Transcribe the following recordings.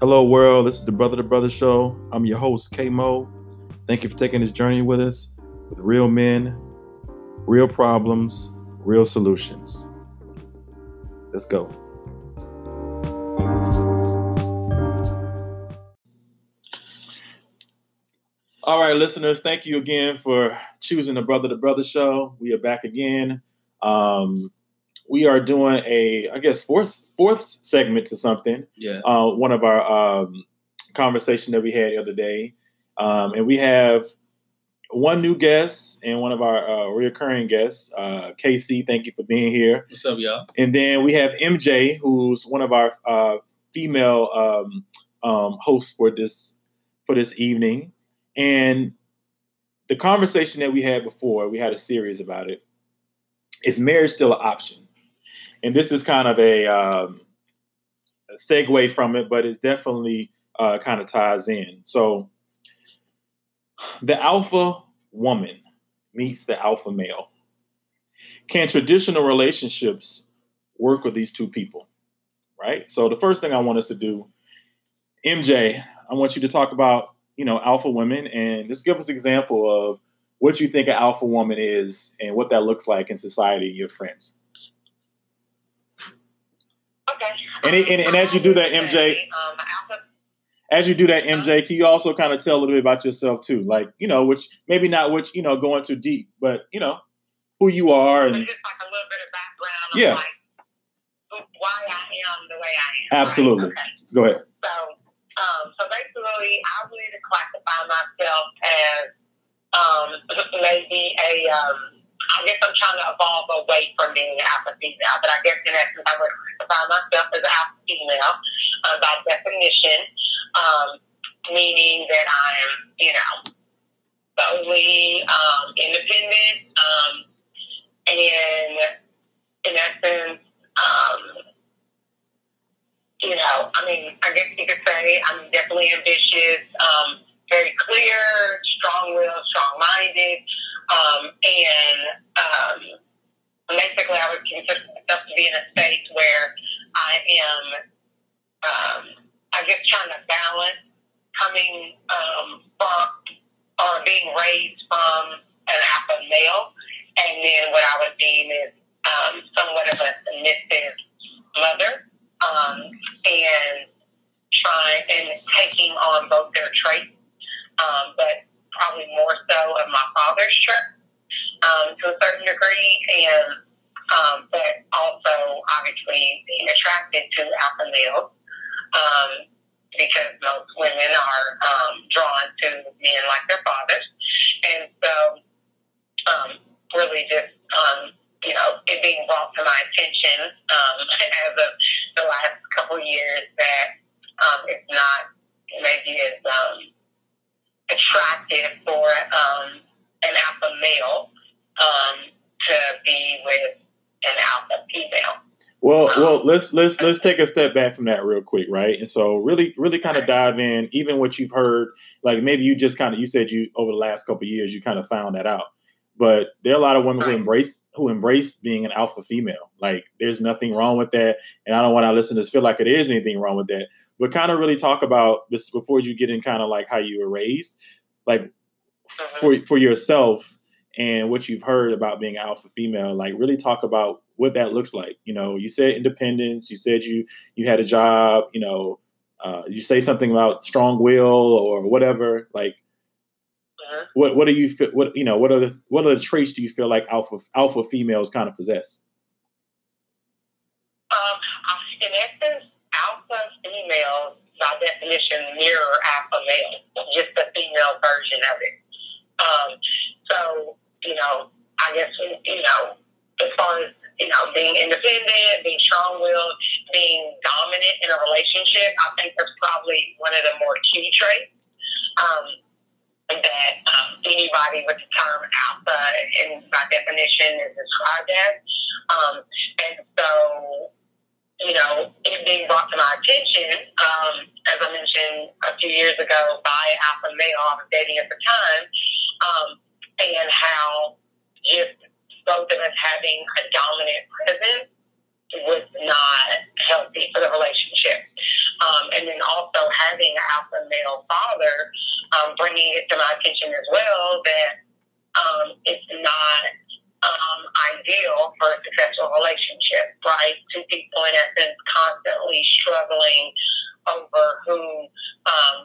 Hello, world. This is the Brother to Brother Show. I'm your host, K Mo. Thank you for taking this journey with us with real men, real problems, real solutions. Let's go. All right, listeners, thank you again for choosing the Brother to Brother Show. We are back again. Um, we are doing a, I guess, fourth fourth segment to something. Yeah. Uh, one of our um, conversation that we had the other day, um, and we have one new guest and one of our uh, reoccurring guests, uh, Casey. Thank you for being here. What's up, y'all? And then we have MJ, who's one of our uh, female um, um, hosts for this for this evening. And the conversation that we had before, we had a series about it. Is marriage still an option? And this is kind of a, um, a segue from it, but it's definitely uh, kind of ties in. So, the alpha woman meets the alpha male. Can traditional relationships work with these two people? Right. So, the first thing I want us to do, MJ, I want you to talk about you know alpha women and just give us an example of what you think an alpha woman is and what that looks like in society your friends Okay. And it- and- and as you do that, MJ Um, as you do that mj can you also kind of tell a little bit about yourself too like you know which maybe not which you know going too deep but you know who you are and just like a little bit of background of Yeah. like why I am the way I am. Absolutely. Right? Okay. go ahead So, um, so basically, I really to classify myself as um, maybe a. Um, I guess I'm trying to evolve away from being an alpha female, but I guess in essence, I would classify myself as an alpha female uh, by definition, um, meaning that I'm, you know, solely um, independent, um, and in essence, um, you know, I mean, I guess you could say I'm definitely ambitious, um, very clear, strong-willed, strong-minded, um, and um, basically, I would consider myself to be in a state where I am, um, I guess, trying to balance coming um, from or being raised from an alpha male, and then what I would deem is um, somewhat of a submissive mother, um, and trying and taking on both their traits, um, but probably more so of my father's traits um, to a certain degree, and um, but also obviously being attracted to alpha males. Um, because most women are um, drawn to men like their fathers, and so um, really just um, you know it being brought to my attention um, as of the last couple years that um, it's not maybe as um, attractive for um, an alpha male um, to be with an alpha female. well well let's let's let's take a step back from that real quick right? And so really really kind of dive in even what you've heard like maybe you just kind of you said you over the last couple of years you kind of found that out. But there are a lot of women who embrace who embrace being an alpha female. Like there's nothing wrong with that and i don't want our listeners to feel like there is anything wrong with that but kind of really talk about this before you get in kind of like how you were raised like for for yourself and what you've heard about being alpha female like really talk about what that looks like. You know you said independence you said you you had a job you know uh, you say something about strong will or whatever like Mhm. what what do you feel what you know what are the what are the traits do you feel like alpha alpha females kind of possess Um, in essence, alpha females, by definition, mirror alpha males, just the female version of it. Um, so, you know, I guess, you know, as far as, you know, being independent, being strong willed, being dominant in a relationship, I think that's probably one of the more key traits. Um, that um, anybody with the term alpha, and by definition, is described as. Um, and so, you know, it being brought to my attention, um, as I mentioned a few years ago, by alpha male I was dating at the time, um, and how just both of us having a dominant presence was not healthy for the relationship. Um, and then also having an alpha male father, um, bringing it to my attention as well that um, it's not um, ideal for a successful relationship, right? Two people in essence constantly struggling over who um,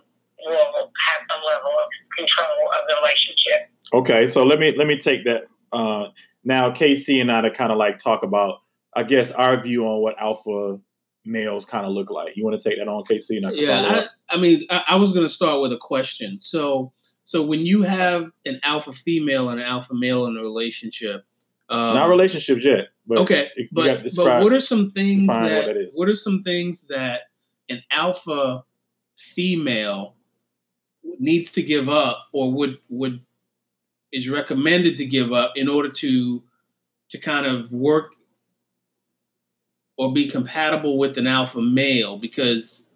will have some level of control of the relationship. Okay, so let me let me take that. Uh, now, Casey and I to kind of like talk about, I guess, our view on what alpha males kind of look like. You want to take that on, Casey? And I yeah, I, I, mean, I, I was going to start with a question. So, so when you have an alpha female and an alpha male in a relationship, um, not relationships yet. But okay, but, but what are some things that what, what are some things that an alpha female needs to give up or would would is recommended to give up in order to to kind of work or be compatible with an alpha male because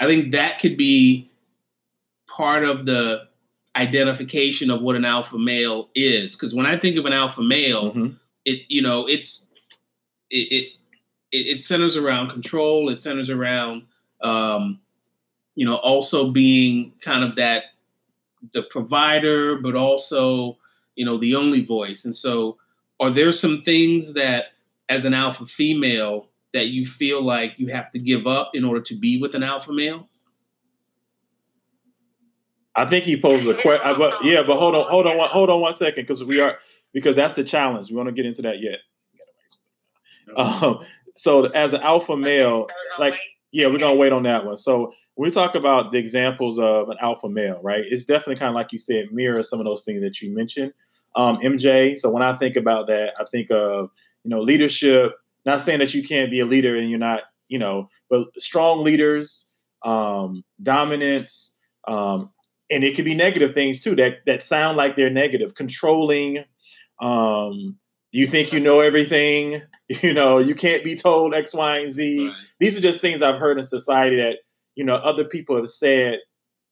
I think that could be part of the identification of what an alpha male is. Because when I think of an alpha male, mm-hmm. it you know it's it, it it centers around control. It centers around um, you know also being kind of that the provider, but also you know the only voice. And so, are there some things that as an alpha female that you feel like you have to give up in order to be with an alpha male? I think he poses a question. But yeah, but hold on, hold on, hold on one second, because we are because that's the challenge. We want to get into that yet. Um, so as an alpha male, like yeah, we're gonna wait on that one. So we talk about the examples of an alpha male, right? It's definitely kind of like you said, mirror some of those things that you mentioned, um, MJ. So when I think about that, I think of you know leadership. Not saying that you can't be a leader and you're not, you know, but strong leaders, um, dominance, um, and it could be negative things too that that sound like they're negative. Controlling um you think you know everything? You know you can't be told x y and z. Right. these are just things i've heard in society that you know other people have said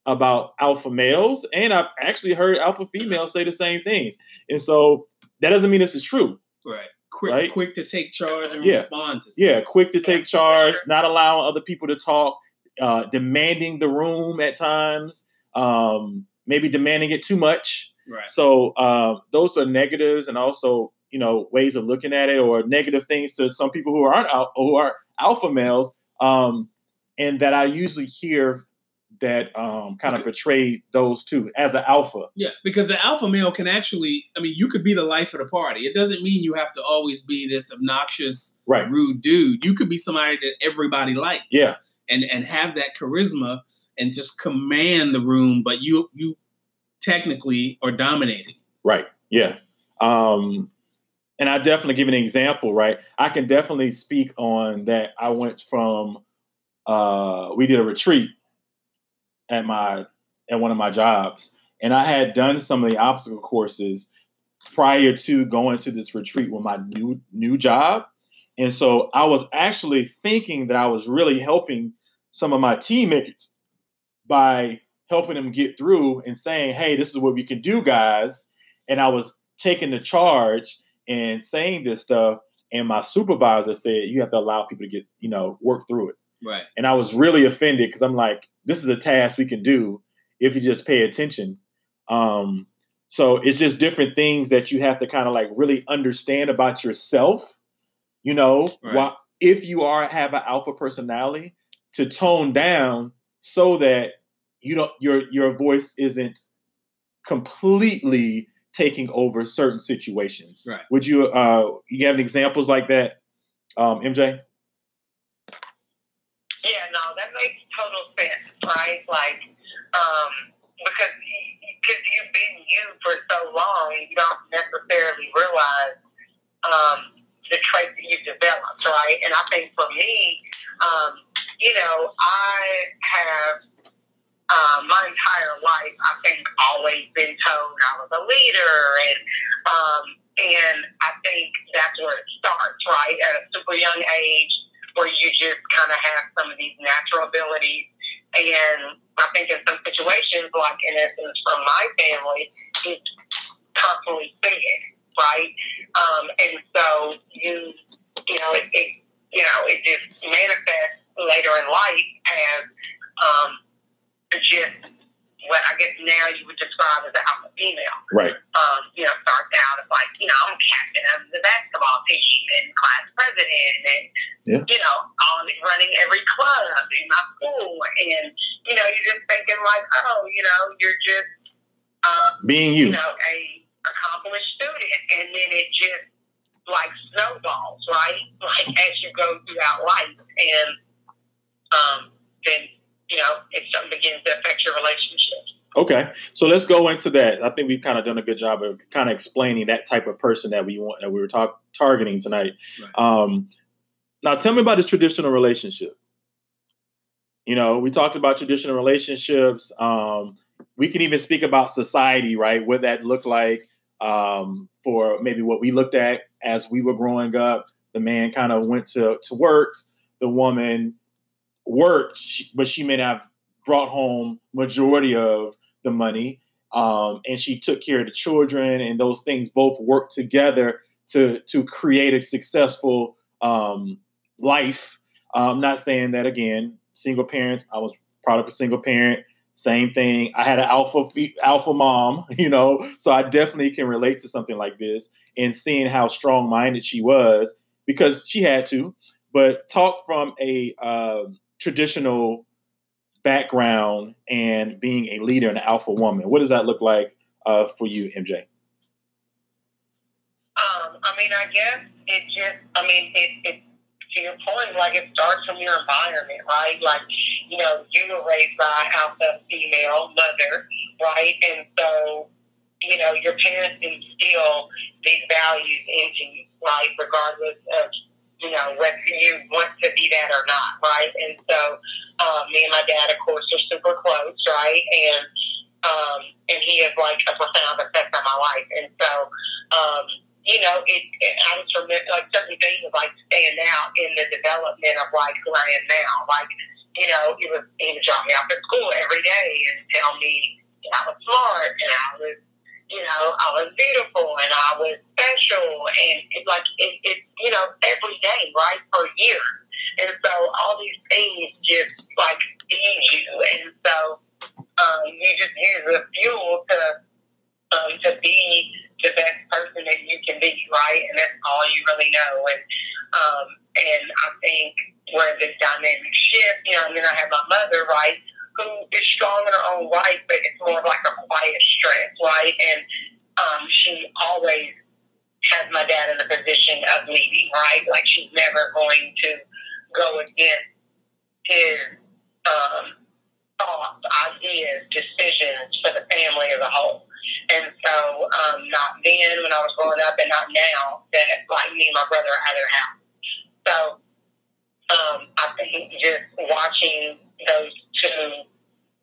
about alpha males and i've actually heard alpha females say the same things. And so that doesn't mean this is true. Right. Quick right? quick to take charge and yeah. respond to yeah quick to take charge not allowing other people to talk uh, demanding the room at times um, maybe demanding it too much. Right. So uh, those are negatives, and also you know ways of looking at it, or negative things to some people who aren't who are alpha males, um, and that I usually hear that um, kind of portray those two as an alpha. Yeah, because the alpha male can actually, I mean, you could be the life of the party. It doesn't mean you have to always be this obnoxious, right. rude dude. You could be somebody that everybody likes. Yeah. And and have that charisma and just command the room, but you you technically are dominating. Right. Yeah. Um, and I definitely give an example. Right. I can definitely speak on that. I went from uh, we did a retreat at my at one of my jobs, and I had done some of the obstacle courses prior to going to this retreat with my new new job. And so I was actually thinking that I was really helping some of my teammates by helping them get through and saying, hey, this is what we can do, guys. And I was taking the charge and saying this stuff. And my supervisor said, you have to allow people to get, you know, work through it. Right. And I was really offended because I'm like, this is a task we can do if you just pay attention. Um, so it's just different things that you have to kind of like really understand about yourself, you know, right. while, if you are have an alpha personality to tone down so that you don't your your voice isn't completely taking over certain situations. Right. Would you uh you have examples like that, um, MJ? Yeah, no, that makes total sense, right? Like, um, because because you've been you for so long, you don't necessarily realize um, the traits that you've developed, right? And I think for me, um, you know, I have um, my entire life, I think, always been told I was a leader, and um, and I think that's where it starts, right? At a super young age, where you just kind of have some of these natural abilities, and I think in some situations, like in essence, from my family, it's constantly fed, right? Um, and so you, you know, it, it you know, it just manifests later in life as um, just what I guess now you would describe as an alpha female. Right. Um, you know, starts out as like, you know, I'm captain of the basketball team and class president and, yeah. you know, I'm running every club in my school. And, you know, you're just thinking like, oh, you know, you're just um, being you. You know, a accomplished student. And then it just like snowballs, right? Like as you go throughout life. And um, then you know, if something begins to affect your relationship. Okay, so let's go into that. I think we've kind of done a good job of kind of explaining that type of person that we want that we were talk, targeting tonight. Right. Um, now, tell me about this traditional relationship. You know, we talked about traditional relationships. Um, we can even speak about society, right? What that looked like um, for maybe what we looked at as we were growing up. The man kind of went to to work. The woman worked, but she may have brought home majority of the money. Um, and she took care of the children, and those things both worked together to to create a successful um, life. I'm not saying that again. Single parents. I was proud of a single parent. Same thing. I had an alpha alpha mom, you know, so I definitely can relate to something like this. And seeing how strong minded she was because she had to, but talk from a um, traditional background and being a leader and an alpha woman. What does that look like uh, for you, MJ? Um, I mean, I guess it just, I mean, it, it, to your point, like it starts from your environment, right? Like, you know, you were raised by alpha female mother, right? And so, you know, your parents instill these values into you, right? Regardless of you know, whether you want to be that or not, right? And so, um, me and my dad, of course, are super close, right? And um, and he has like a profound effect on my life. And so, um, you know, it, it I was remember like certain things like stand out in the development of like who I am now. Like, you know, he was he would drop me off at school every day and tell me I was smart and I was you know, I was beautiful and I was special and it, like it, it, you know, every day, right, for years. And so all these things just like feed you, and so um, you just use the fuel to um, to be the best person that you can be, right? And that's all you really know. And um, and I think where this dynamic shift, you know, and then I have my mother, right? Who is strong in her own right, but it's more of like a quiet strength, right? And um, she always has my dad in the position of leading, right? Like she's never going to go against his um, thoughts, ideas, decisions for the family as a whole. And so, um, not then when I was growing up, and not now that like me and my brother are of the house. So, um, I think just watching those two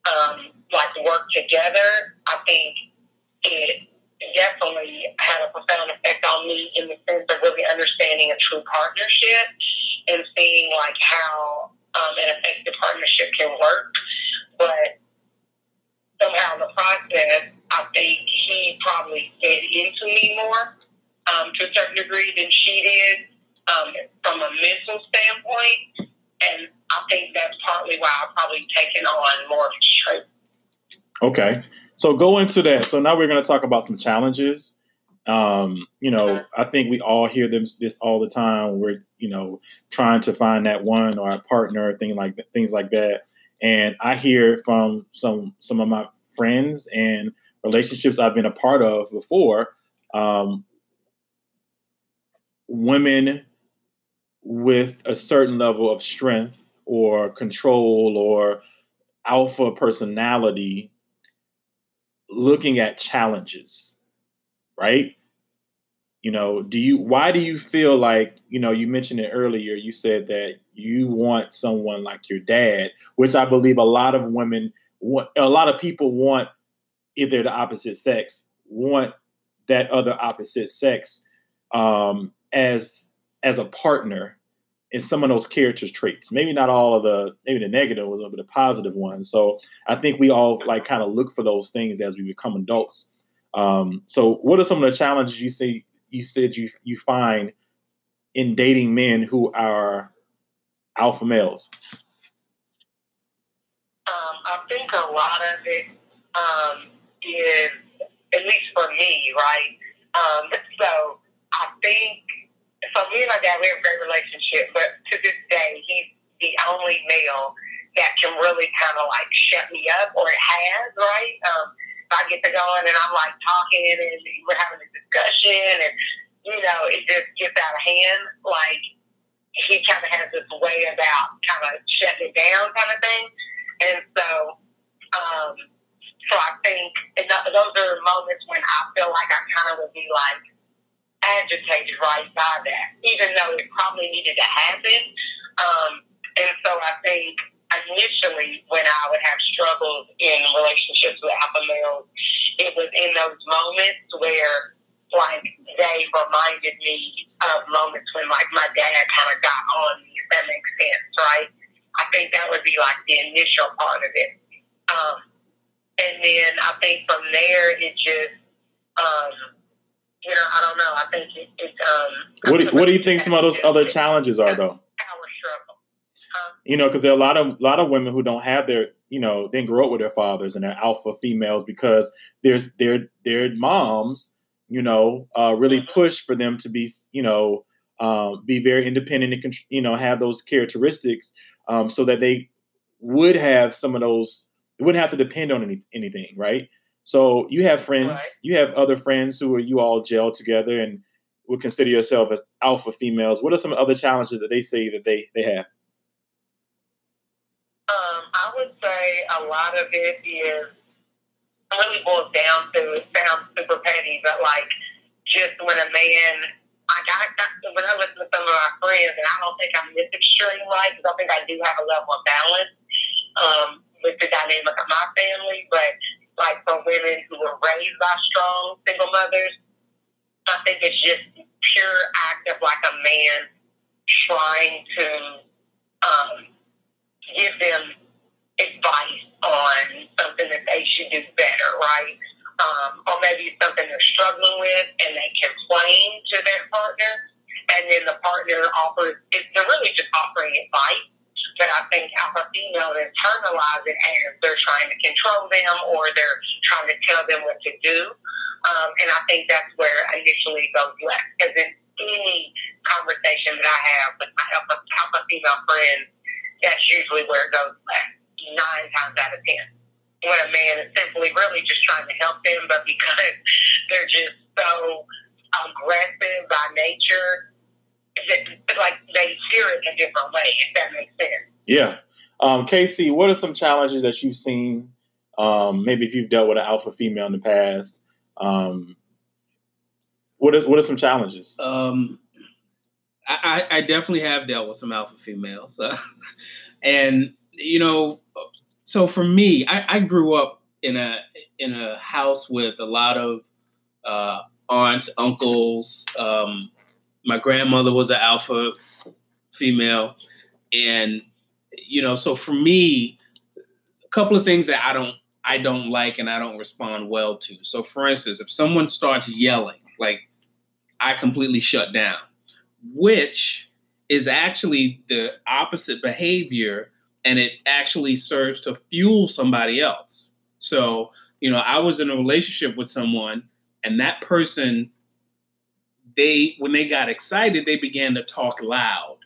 um, like work together, I think it definitely had a profound effect on me in the sense of really understanding a true partnership and seeing like how um, an effective partnership can work. But somehow in the process, I think he probably fed into me more um, to a certain degree than she did um, from a mental standpoint. And I think that's partly why I've probably taken on more of his trait. Okay. So go into that. So now we're going to talk about some challenges. Um, you know, I think we all hear them this all the time. We're, you know, trying to find that one or a partner, thing like things like that. And I hear from some some of my friends and relationships I've been a part of before, um, women with a certain level of strength or control or alpha personality looking at challenges right? You know do you why do you feel like you know you mentioned it earlier you said that you want someone like your dad which i believe a lot of women want a lot of people want if they're the opposite sex want that other opposite sex um, as as a partner in some of those characters traits. Maybe not all of the maybe the negative ones, but the positive ones. So I think we all like kind of look for those things as we become adults. Um, so what are some of the challenges you see you said you you find in dating men who are alpha males? I think a lot of it um, is, at least for me, right? Um, so I think, so me and my dad, we have a great relationship, but to this day, he's the only male that can really kind of like shut me up, or has, right? Um, I get to going and I'm like talking and we're having a discussion and you know it just gets out of hand. Like he kind of has this way about kind of shutting it down, kind of thing. And so, um, so I think and those are moments when I feel like I kind of would be like agitated right by that, even though it probably needed to happen. Um, and so I think initially when I would have struggles in relationships with alpha males, it was in those moments where like they reminded me of moments when like my dad kind of got on me, if that makes sense, right? I think that would be like the initial part of it. Um, and then I think from there it just um, you know, I don't know. I think it, it's um What do, what do you think some of those other challenges are though? you know, because there are a lot of a lot of women who don't have their, you know, didn't grow up with their fathers and they're alpha females because there's their their moms, you know, uh, really mm-hmm. push for them to be, you know, um, be very independent and you know have those characteristics, um, so that they would have some of those. They wouldn't have to depend on any, anything, right? So you have friends, right. you have other friends who are you all gel together and would consider yourself as alpha females. What are some other challenges that they say that they they have? Um, I would say a lot of it is really boils down to it sounds super petty, but like just when a man, I got when I listen to some of my friends, and I don't think I'm this extreme, right? Because I think I do have a level of balance um, with the dynamic of my family, but like for women who were raised by strong single mothers, I think it's just pure act of like a man trying to um, give them advice on something that they should do better, right? Um, or maybe something they're struggling with and they complain to their partner, and then the partner offers, they're really just offering advice. But I think alpha females internalize it as they're trying to control them or they're trying to tell them what to do. Um, and I think that's where initially goes left. Because in any conversation that I have with my alpha, alpha female friends, that's usually where it goes left, nine times out of ten. When a man is simply really just trying to help them, but because they're just so aggressive by nature, like they hear it in a different way, if that makes sense. Yeah. Um, Casey, what are some challenges that you've seen? Um, maybe if you've dealt with an alpha female in the past, um, what is what are some challenges? Um, I, I definitely have dealt with some alpha females, uh, and you know, so for me, I, I, grew up in a in a house with a lot of uh, aunts, uncles. Um, my grandmother was an alpha female, and you know, so for me, a couple of things that I don't I don't like and I don't respond well to. So, for instance, if someone starts yelling, like I completely shut down which is actually the opposite behavior and it actually serves to fuel somebody else. So, you know, I was in a relationship with someone and that person they when they got excited, they began to talk loud.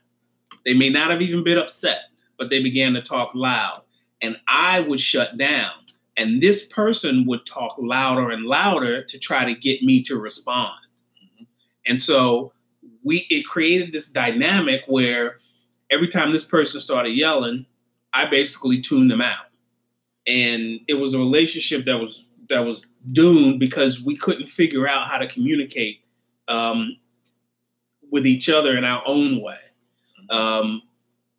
They may not have even been upset, but they began to talk loud. And I would shut down. And this person would talk louder and louder to try to get me to respond. And so we it created this dynamic where every time this person started yelling, I basically tuned them out. And it was a relationship that was that was doomed because we couldn't figure out how to communicate um, with each other in our own way. Um,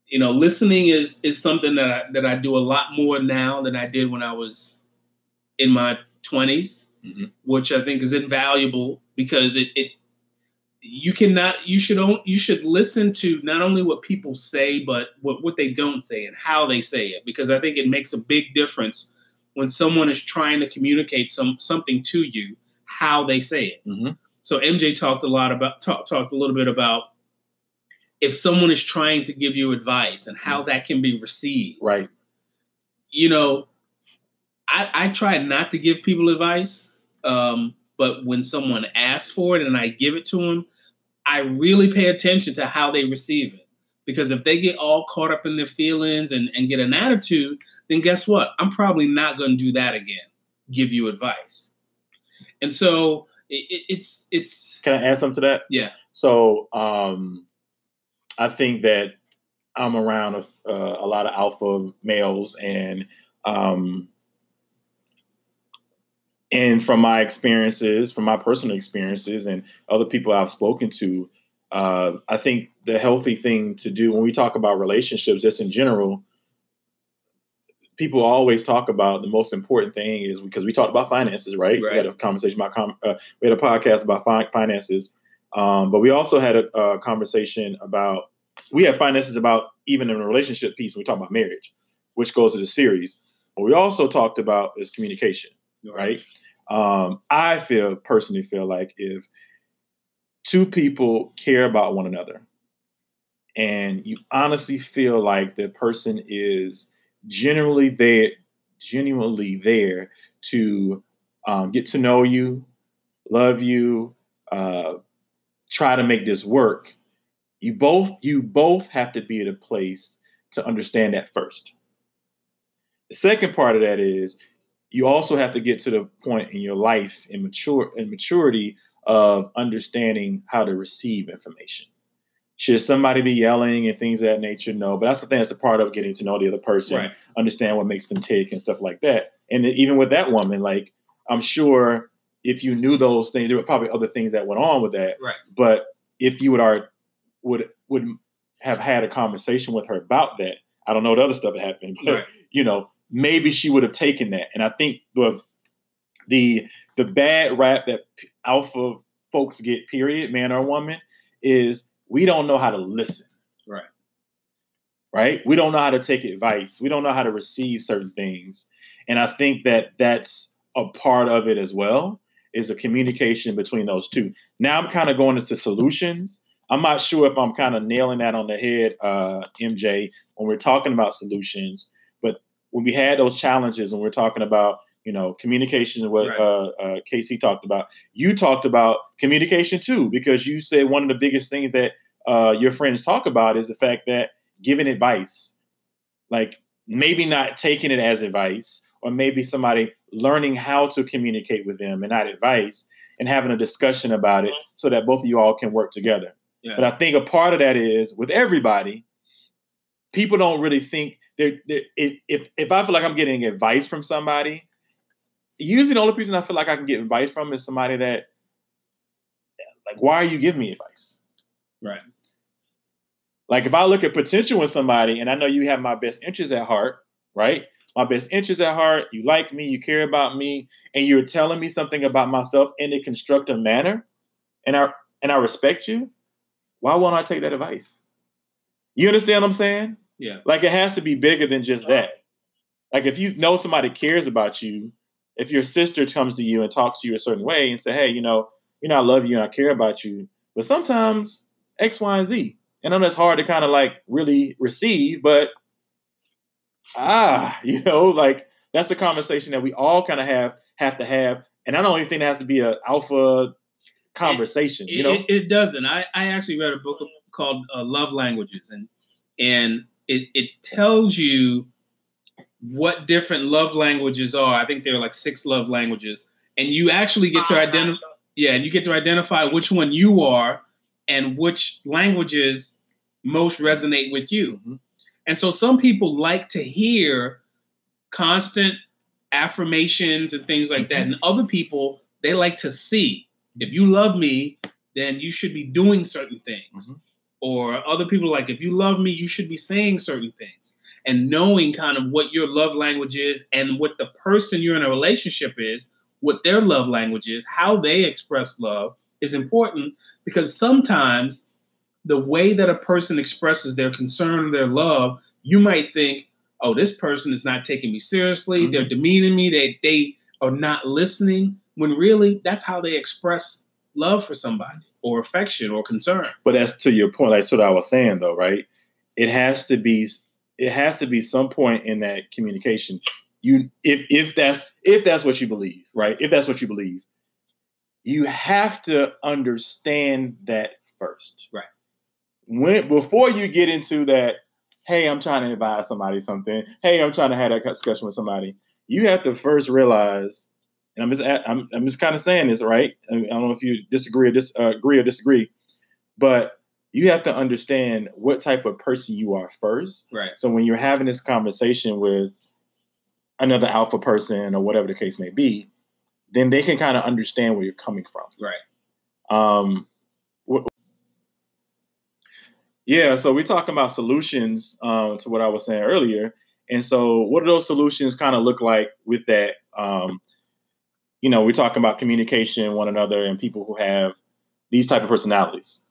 you know, listening is is something that I, that I do a lot more now than I did when I was in my 20s, mm-hmm. which I think is invaluable because it, it you cannot you should you should listen to not only what people say but what, what they don't say and how they say it because i think it makes a big difference when someone is trying to communicate some something to you how they say it mm-hmm. So mj talked a lot about talk, talked a little bit about if someone is trying to give you advice and how mm-hmm. that can be received right you know I, I try not to give people advice, um, but when someone asks for it and I give it to them, I really pay attention to how they receive it. Because if they get all caught up in their feelings and, and get an attitude, then guess what? I'm probably not going to do that again. Give you advice. And so it, it's it's. Can I add something to that? Yeah. So um, I think that I'm around a, uh, a lot of alpha males, and um, and from my experiences, from my personal experiences, and other people I've spoken to, uh, I think the healthy thing to do when we talk about relationships, just in general, people always talk about the most important thing is because we talked about finances, right? right. We had a conversation about com- uh, we had a podcast about fi- finances, um, but we also had a, a, conversation about we have finances about even in a relationship piece. We talk about marriage, which goes to the series. What we also talked about is communication, right? Um, I feel personally feel like if two people care about one another and you honestly feel like the person is generally there, genuinely there to um, get to know you, love you, uh, try to make this work. You both you both have to be at a place to understand that first. The second part of that is you also have to get to the point in your life and mature and maturity of understanding how to receive information. Should somebody be yelling and things of that nature? No, but that's the thing that's a part of getting to know the other person, right. understand what makes them tick and stuff like that. And even with that woman, like I'm sure if you knew those things, there were probably other things that went on with that. Right. But if you would are would would have had a conversation with her about that, I don't know what other stuff that happened, but right. you know, maybe she would have taken that. And I think the the the bad rap that alpha folks get, period, man or woman, is we don't know how to listen. Right. Right? We don't know how to take advice. We don't know how to receive certain things. And I think that that's a part of it as well is a communication between those two. Now I'm kind of going into solutions. I'm not sure if I'm kind of nailing that on the head, uh, MJ, when we're talking about solutions But when we had those challenges and we're talking about you know communication what right. uh, uh, Casey talked about, you talked about communication too because you said one of the biggest things that uh, your friends talk about is the fact that giving advice, like maybe not taking it as advice, or maybe somebody learning how to communicate with them and not advice, and having a discussion about it so that both of you all can work together. Yeah. But I think a part of that is with everybody, people don't really think they're, they're, if if I feel like I'm getting advice from somebody, usually the only person I feel like I can get advice from is somebody that like, why are you giving me advice? Right. Like if I look at potential with somebody and I know you have my best interests at heart, right? My best interests at heart, you like me, you care about me, and you're telling me something about myself in a constructive manner, and I and I respect you, why won't I take that advice? You understand what I'm saying? Yeah. Like it has to be bigger than just that. Like if you know somebody cares about you, if your sister comes to you and talks to you a certain way and say, "Hey, you know, you know, I love you and I care about you," but sometimes X, Y, and Z. And I know that's hard to kind of like really receive, but ah, you know, like that's a conversation that we all kind of have have to have. And I don't even think it has to be an alpha conversation. It, you know, it, it, doesn't. I I actually read a book called uh, Love Languages, and and it, it tells you what different love languages are. I think there are like six love languages, and you actually get to identify. Yeah, and you get to identify which one you are and which languages most resonate with you. Mm-hmm. And so some people like to hear constant affirmations and things like mm-hmm. that, and other people they like to see. If you love me, then you should be doing certain things. Mm-hmm or other people like if you love me you should be saying certain things and knowing kind of what your love language is and what the person you're in a relationship is what their love language is how they express love is important because sometimes the way that a person expresses their concern or their love you might think oh this person is not taking me seriously mm-hmm. they're demeaning me they they are not listening when really that's how they express love for somebody or affection or concern. But as to your point, like what I was saying though, right? It has to be it has to be some point in that communication You if if that's if that's what you believe, right? If that's what you believe, you have to understand that first. Right. When before you get into that, hey, I'm trying to advise somebody something. Hey, I'm trying to have that discussion with somebody. You have to first realize, and I'm just I'm, I'm just kind of saying this, right? I, don't know if you disagree or dis, uh, agree or disagree, but you have to understand what type of person you are first. Right. So when you're having this conversation with another alpha person or whatever the case may be, then they can kind of understand where you're coming from. Right. Um, yeah, so we're talking about solutions um, to what I was saying earlier. And so, what do those solutions kind of look like with that? Um, you know, we're talking about communication, one another, and people who have these type of personalities.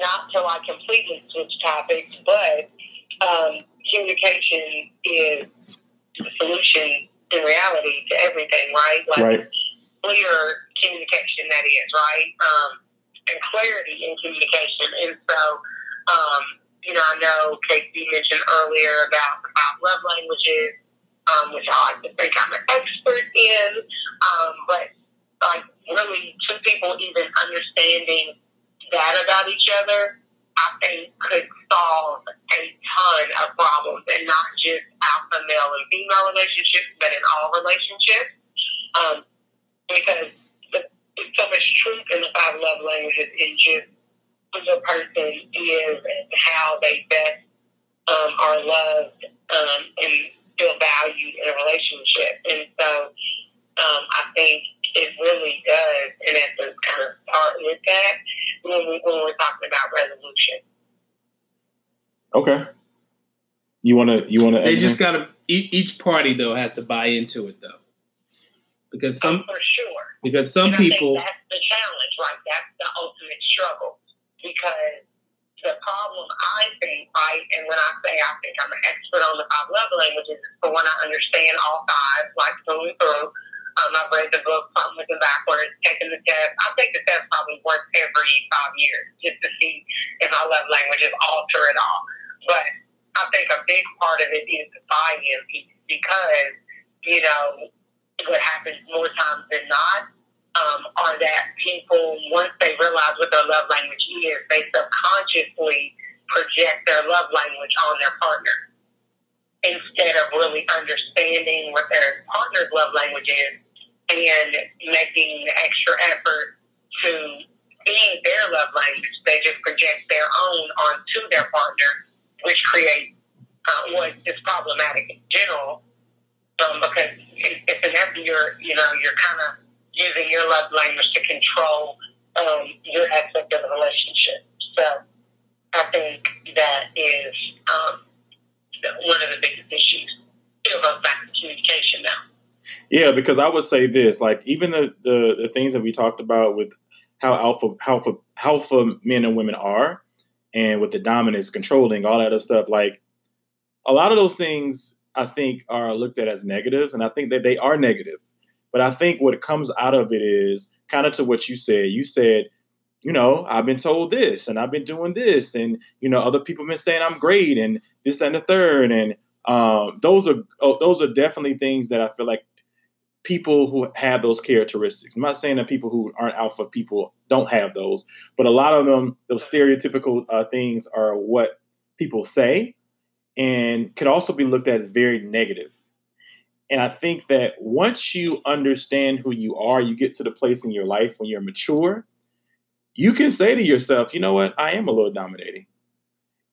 Not to I completely switch topics, but um, communication is the solution in reality to everything, right? Like right. clear communication, that is, right? Um, and clarity in communication. And so, um, you know, I know Casey mentioned earlier about the five love languages, um, which I like to think I'm an expert in, um, but like really two people even understanding that about each other I think could solve a ton of problems, and not just alpha male and female relationships, but in all relationships. Um, because the, there's so much truth in the five love languages in just who the person is and how they best um, are loved um, and feel valued in a relationship. And so um, I think it really does, and that's kind of start with that when, we, when we're talking about resolution. Okay. You want to? You want to? They just got to. Each party though has to buy into it though, because some oh, for sure. Because some and people. that's the challenge, right? That's the ultimate struggle. Because the problem, I think, right, and when I say I think I'm an expert on the five love languages, for when I understand all five, like going through um, I've read the book Something Looking Backwards, taken the test. I take the test probably once every five years just to see if my love languages alter at all. But I think a big part of it is the buy-in because, you know, what happens more times than not um, are that people, once they realize what their love language is, they subconsciously project their love language on their partner instead of really understanding what their partner's love language is and making the extra effort to being their love language. They just project their own onto their partner, which creates uh, what is problematic in general. Um, because it's an effort you're, you know, you're kind of using your love language to control um, your aspect of the relationship. So I think that is um, one of the biggest issues. It goes back to communication now. Yeah, because I would say this, like even the, the, the things that we talked about with how alpha alpha alpha men and women are, and with the dominance, controlling, all that other stuff, like a lot of those things I think are looked at as negatives, negative, and I think that they are negative. But I think what comes out of it is kind of to what you said. You said, you know, I've been told this, and I've been doing this, and you know, other people have been saying I'm great, and this and the third, and um, those are oh, those are definitely things that I feel like people who have those characteristics. I'm not saying that people who aren't alpha people don't have those, but a lot of them, those stereotypical uh, things are what people say and could also be looked at as very negative. And I think that once you understand who you are, you get to the place in your life when you're mature, you can say to yourself, you know what, I am a little dominating.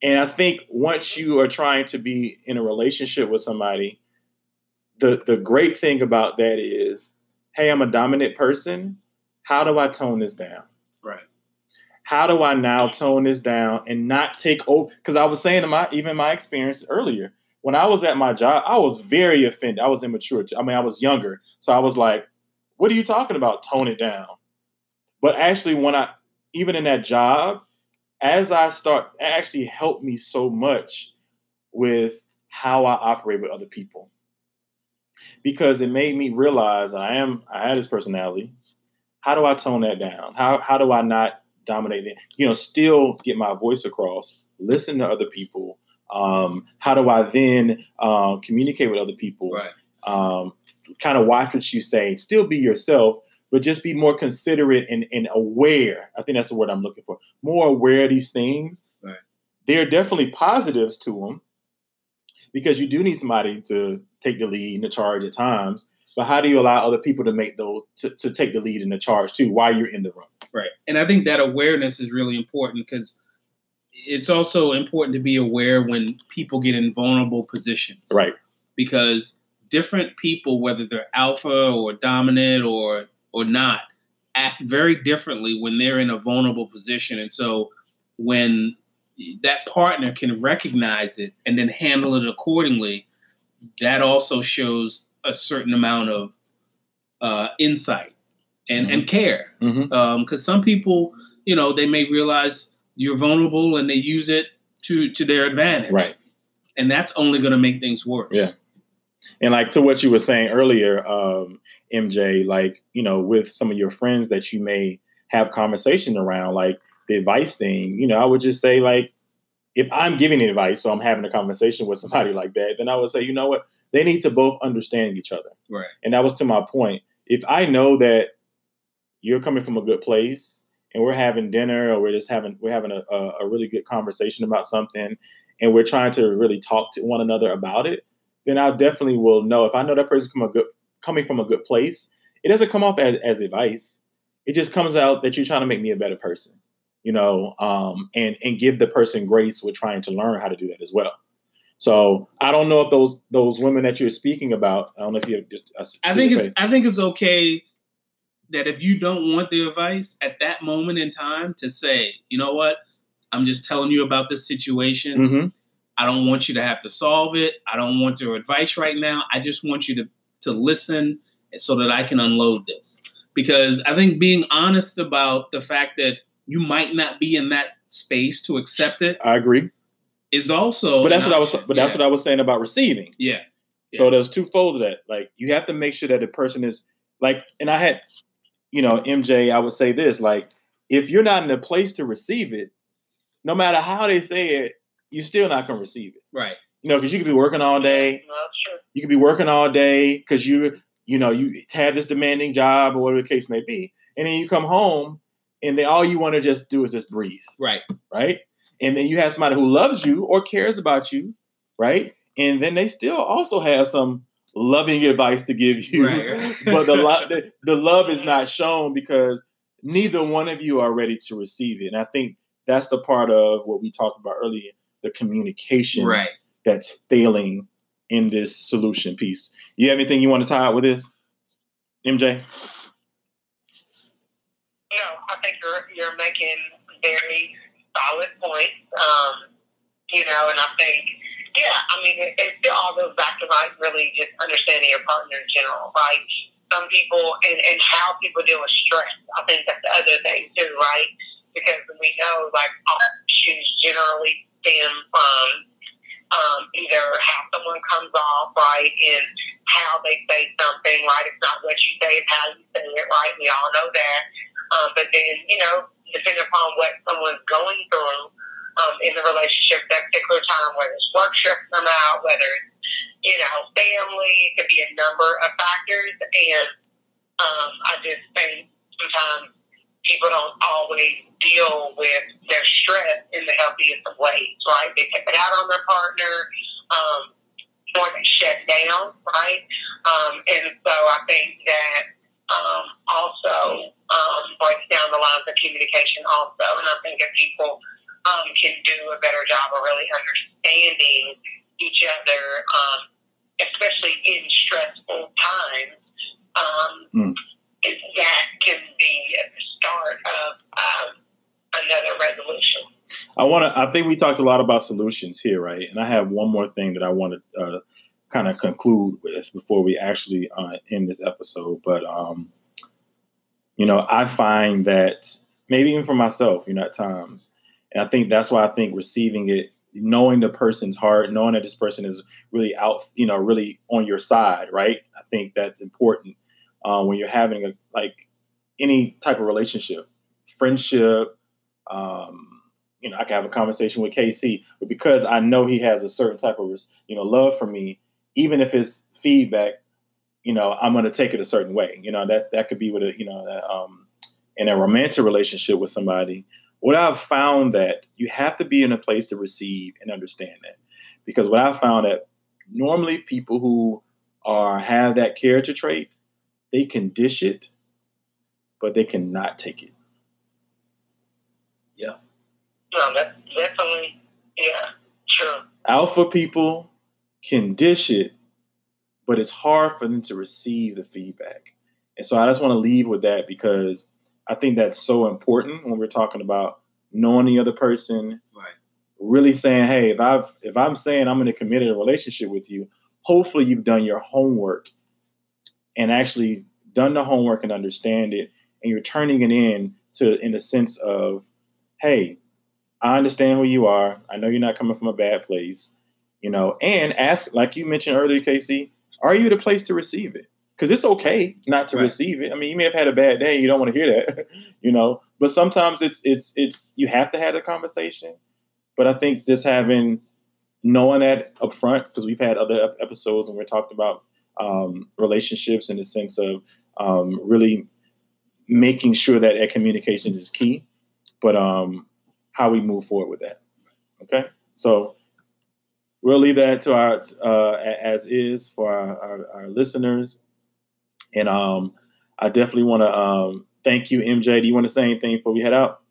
And I think once you are trying to be in a relationship with somebody, the the great thing about that is, hey, I'm a dominant person. How do I tone this down? Right. How do I now tone this down and not take over? Because I was saying to my even my experience earlier, when I was at my job, I was very offended. I was immature. I mean, I was younger, so I was like, "What are you talking about? Tone it down." But actually, when I even in that job, as I start, it actually helped me so much with how I operate with other people because it made me realize I am I had this personality. How do I tone that down? How how do I not dominate it? You know, still get my voice across, listen to other people, Um, how do I then uh, communicate with other people? Right. Um, kind of watch what you say. Still be yourself, but just be more considerate and, and aware. I think that's the word I'm looking for. More aware of these things. Right. There are definitely positives to them because you do need somebody to take the lead and the charge at times. But how do you allow other people to make those to, to take the lead and the charge too while you're in the room? Right. And I think that awareness is really important because it's also important to be aware when people get in vulnerable positions. Right. Because different people, whether they're alpha or dominant or or not, act very differently when they're in a vulnerable position. And so when that partner can recognize it and then handle it accordingly, that also shows a certain amount of uh, insight and, mm-hmm. and care. Because mm-hmm. um, some people, you know, they may realize you're vulnerable and they use it to to their advantage. Right. And that's only going to make things worse. Yeah. And like to what you were saying earlier, um, MJ, like, you know, with some of your friends that you may have conversation around, like the advice thing, you know, I would just say, like, if I'm giving advice, so I'm having a conversation with somebody like that, then I would say, you know what, they need to both understand each other. Right. And that was to my point. If I know that you're coming from a good place and we're having dinner or we're just having we're having a, a, a really good conversation about something and we're trying to really talk to one another about it, then I definitely will know if I know that person's from a good, coming from a good place. It doesn't come off as, as advice. It just comes out that you're trying to make me a better person, you know, um, and and give the person grace with trying to learn how to do that as well. So I don't know if those those women that you're speaking about. I don't know if you have just. I think it's I think it's okay that if you don't want the advice at that moment in time to say, you know what, I'm just telling you about this situation. Mm-hmm. I don't want you to have to solve it. I don't want your advice right now. I just want you to to listen so that I can unload this. Because I think being honest about the fact that you might not be in that space to accept it. I agree. Is also But that's what option. I was but that's yeah. what I was saying about receiving. Yeah. yeah. So there's two folds of that. Like you have to make sure that the person is like and I had you know, MJ, I would say this like, if you're not in a place to receive it, no matter how they say it, you're still not going to receive it. Right. You know, because you could be working all day. Sure, You could be working all day because you, you know, you have this demanding job or whatever the case may be, and then you come home and then all you want to just do is just breathe. Right. Right. And then you have somebody who loves you or cares about you, right? And then they still also have some loving advice to give you. Right, but the, lo- the, the love is not shown because neither one of you are ready to receive it. And I think that's the part of what we talked about earlier, the communication right. that's failing in this solution piece. You have anything you want to tie out with this, MJ? No, I think you're you're making very solid points. Um, you know, and I think yeah, I mean, it, it all goes back to like really just understanding your partner in general, right? Some people and, and how people deal with stress. I think that's the other thing too, right? Because we know like all issues generally stem from um, either how someone comes off, right, and how they say something, right? It's not what you say, it's how you say it, right? We all know that. Um, but then, you know, depending upon what someone's going through, um, in the relationship at that particular time, whether it's work stressing them out, whether it's, you know, family, it could be a number of factors. And um, I just think sometimes people don't always deal with their stress in the healthiest of ways, right? They take it out on their partner. Um, or they shut down, right? Um, and so I think that um, also um, breaks down the lines of communication also. And I think if people um, can do a better job of really understanding each other, um, especially in stressful times. Um, mm. That can be at the start of um, another resolution. I want to. I think we talked a lot about solutions here, right? And I have one more thing that I want to uh, kind of conclude with before we actually uh, end this episode. But um, you know, I find that maybe even for myself, you know, at times and I think that's why I think receiving it, knowing the person's heart, knowing that this person is really out, you know, really on your side, right? I think that's important uh, when you're having a like any type of relationship, friendship, um, you know, I can have a conversation with Casey, but because I know he has a certain type of, you know, love for me, even if it's feedback, you know, I'm going to take it a certain way. You know, that that could be with a, you know, um, in a romantic relationship with somebody. What I've found that you have to be in a place to receive and understand that, because what I found that normally people who are have that character trait, they can dish it, but they cannot take it. Yeah. No, that's definitely yeah, true. Alpha people can dish it, but it's hard for them to receive the feedback. And so I just want to leave with that because I think that's so important when we're talking about knowing the other person, right. really saying, hey, if I've if I'm saying I'm in a committed relationship with you, hopefully you've done your homework and actually done the homework and understand it, and you're turning it in to in the sense of, hey, I understand who you are. I know you're not coming from a bad place, you know, and ask, like you mentioned earlier, Casey, are you the place to receive it? Because it's okay not to right. receive it. I mean, you may have had a bad day. You don't want to hear that, you know. But sometimes it's it's it's you have to have a conversation. But I think just having knowing that up front, because we've had other episodes and we're talking about um, relationships in the sense of um, really making sure that that communication is key. But um, how we move forward with that. Okay, so we'll leave that to our uh, as is for our, our, our listeners, and um, I definitely want to um, thank you, MJ. Do you want to say anything before we head out?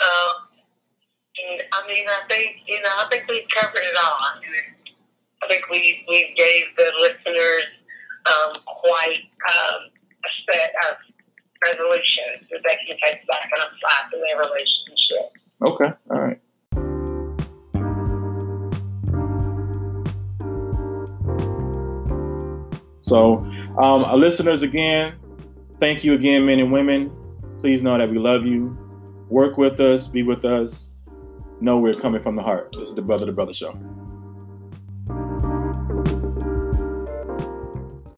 Uh, I mean, I think you know, I think we've covered it all. I, think we we gave the listeners um, quite um, a set of resolutions that they can take back and apply to their relationship. Okay, all right. So, um, our listeners, again, thank you again, men and women. Please know that we love you. Work with us, be with us. Know we're coming from the heart. This is the Brother to Brother Show.